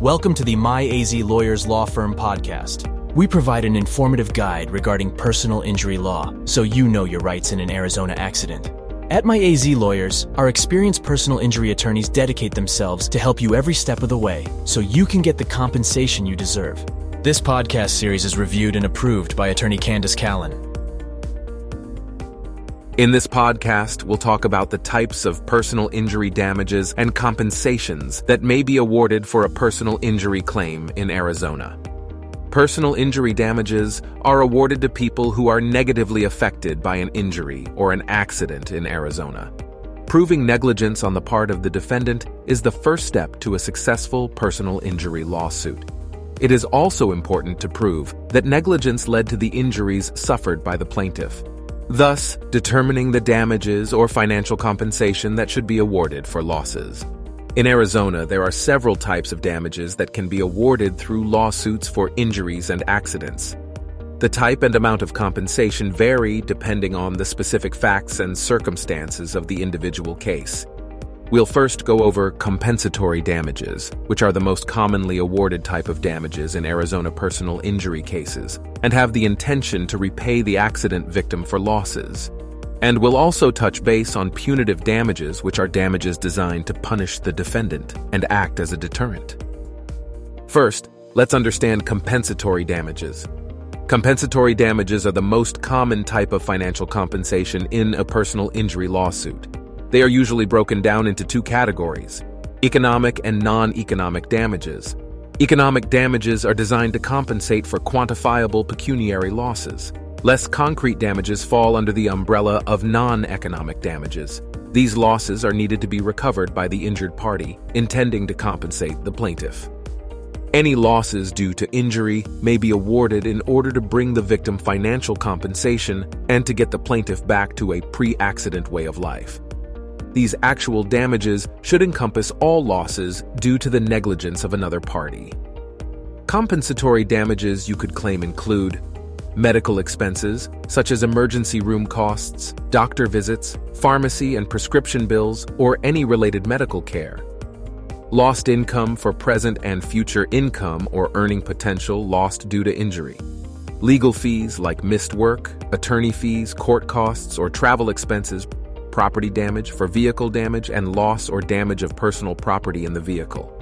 Welcome to the My AZ Lawyers Law Firm podcast. We provide an informative guide regarding personal injury law so you know your rights in an Arizona accident. At My AZ Lawyers, our experienced personal injury attorneys dedicate themselves to help you every step of the way so you can get the compensation you deserve. This podcast series is reviewed and approved by attorney Candace Callan. In this podcast, we'll talk about the types of personal injury damages and compensations that may be awarded for a personal injury claim in Arizona. Personal injury damages are awarded to people who are negatively affected by an injury or an accident in Arizona. Proving negligence on the part of the defendant is the first step to a successful personal injury lawsuit. It is also important to prove that negligence led to the injuries suffered by the plaintiff thus determining the damages or financial compensation that should be awarded for losses. In Arizona, there are several types of damages that can be awarded through lawsuits for injuries and accidents. The type and amount of compensation vary depending on the specific facts and circumstances of the individual case. We'll first go over compensatory damages, which are the most commonly awarded type of damages in Arizona personal injury cases, and have the intention to repay the accident victim for losses. And we'll also touch base on punitive damages, which are damages designed to punish the defendant and act as a deterrent. First, let's understand compensatory damages. Compensatory damages are the most common type of financial compensation in a personal injury lawsuit. They are usually broken down into two categories economic and non economic damages. Economic damages are designed to compensate for quantifiable pecuniary losses. Less concrete damages fall under the umbrella of non economic damages. These losses are needed to be recovered by the injured party, intending to compensate the plaintiff. Any losses due to injury may be awarded in order to bring the victim financial compensation and to get the plaintiff back to a pre accident way of life. These actual damages should encompass all losses due to the negligence of another party. Compensatory damages you could claim include medical expenses, such as emergency room costs, doctor visits, pharmacy and prescription bills, or any related medical care. Lost income for present and future income or earning potential lost due to injury. Legal fees like missed work, attorney fees, court costs, or travel expenses property damage for vehicle damage, and loss or damage of personal property in the vehicle.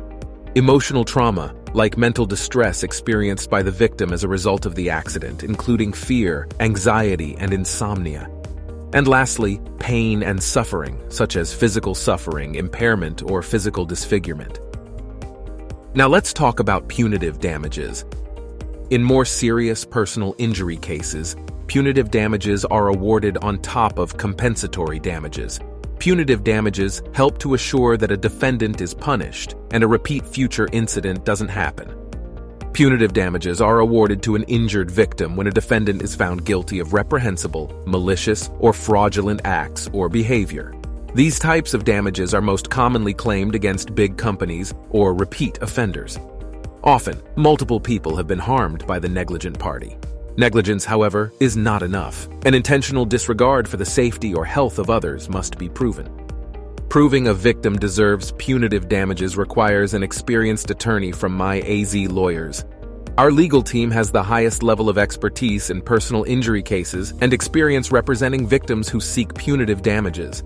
Emotional trauma, like mental distress experienced by the victim as a result of the accident, including fear, anxiety, and insomnia. And lastly, pain and suffering, such as physical suffering, impairment, or physical disfigurement. Now let's talk about punitive damages. In more serious personal injury cases, punitive damages are awarded on top of compensatory damages. Punitive damages help to assure that a defendant is punished and a repeat future incident doesn't happen. Punitive damages are awarded to an injured victim when a defendant is found guilty of reprehensible, malicious, or fraudulent acts or behavior. These types of damages are most commonly claimed against big companies or repeat offenders. Often, multiple people have been harmed by the negligent party. Negligence, however, is not enough. An intentional disregard for the safety or health of others must be proven. Proving a victim deserves punitive damages requires an experienced attorney from My AZ Lawyers. Our legal team has the highest level of expertise in personal injury cases and experience representing victims who seek punitive damages.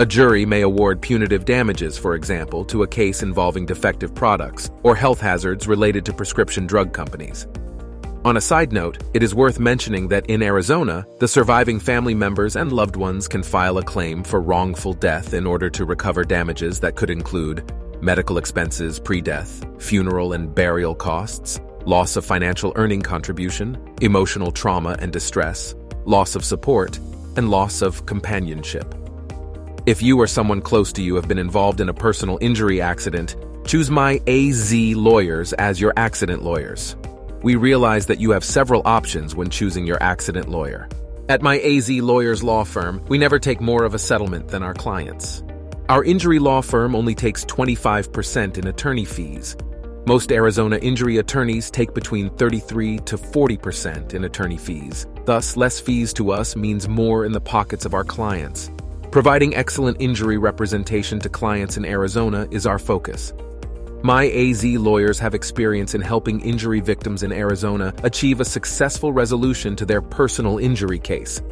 A jury may award punitive damages, for example, to a case involving defective products or health hazards related to prescription drug companies. On a side note, it is worth mentioning that in Arizona, the surviving family members and loved ones can file a claim for wrongful death in order to recover damages that could include medical expenses pre death, funeral and burial costs, loss of financial earning contribution, emotional trauma and distress, loss of support, and loss of companionship. If you or someone close to you have been involved in a personal injury accident, choose my AZ lawyers as your accident lawyers. We realize that you have several options when choosing your accident lawyer. At my AZ Lawyers law firm, we never take more of a settlement than our clients. Our injury law firm only takes 25% in attorney fees. Most Arizona injury attorneys take between 33 to 40% in attorney fees. Thus, less fees to us means more in the pockets of our clients. Providing excellent injury representation to clients in Arizona is our focus. My AZ lawyers have experience in helping injury victims in Arizona achieve a successful resolution to their personal injury case.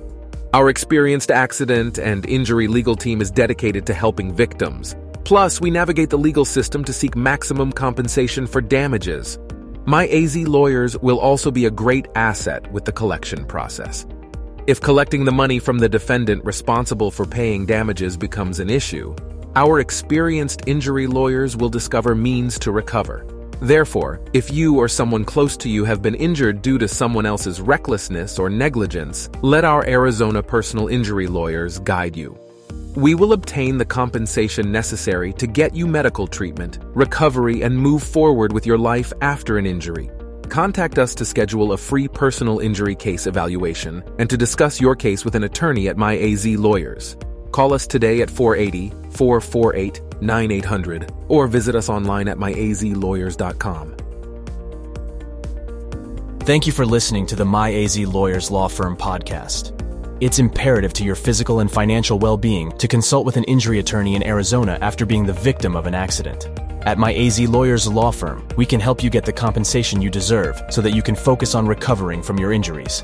Our experienced accident and injury legal team is dedicated to helping victims. Plus, we navigate the legal system to seek maximum compensation for damages. My AZ lawyers will also be a great asset with the collection process. If collecting the money from the defendant responsible for paying damages becomes an issue, our experienced injury lawyers will discover means to recover. Therefore, if you or someone close to you have been injured due to someone else's recklessness or negligence, let our Arizona personal injury lawyers guide you. We will obtain the compensation necessary to get you medical treatment, recovery, and move forward with your life after an injury. Contact us to schedule a free personal injury case evaluation and to discuss your case with an attorney at My AZ Lawyers. Call us today at 480 448 9800 or visit us online at myazlawyers.com. Thank you for listening to the My AZ Lawyers Law Firm podcast. It's imperative to your physical and financial well being to consult with an injury attorney in Arizona after being the victim of an accident. At My AZ Lawyers Law Firm, we can help you get the compensation you deserve so that you can focus on recovering from your injuries.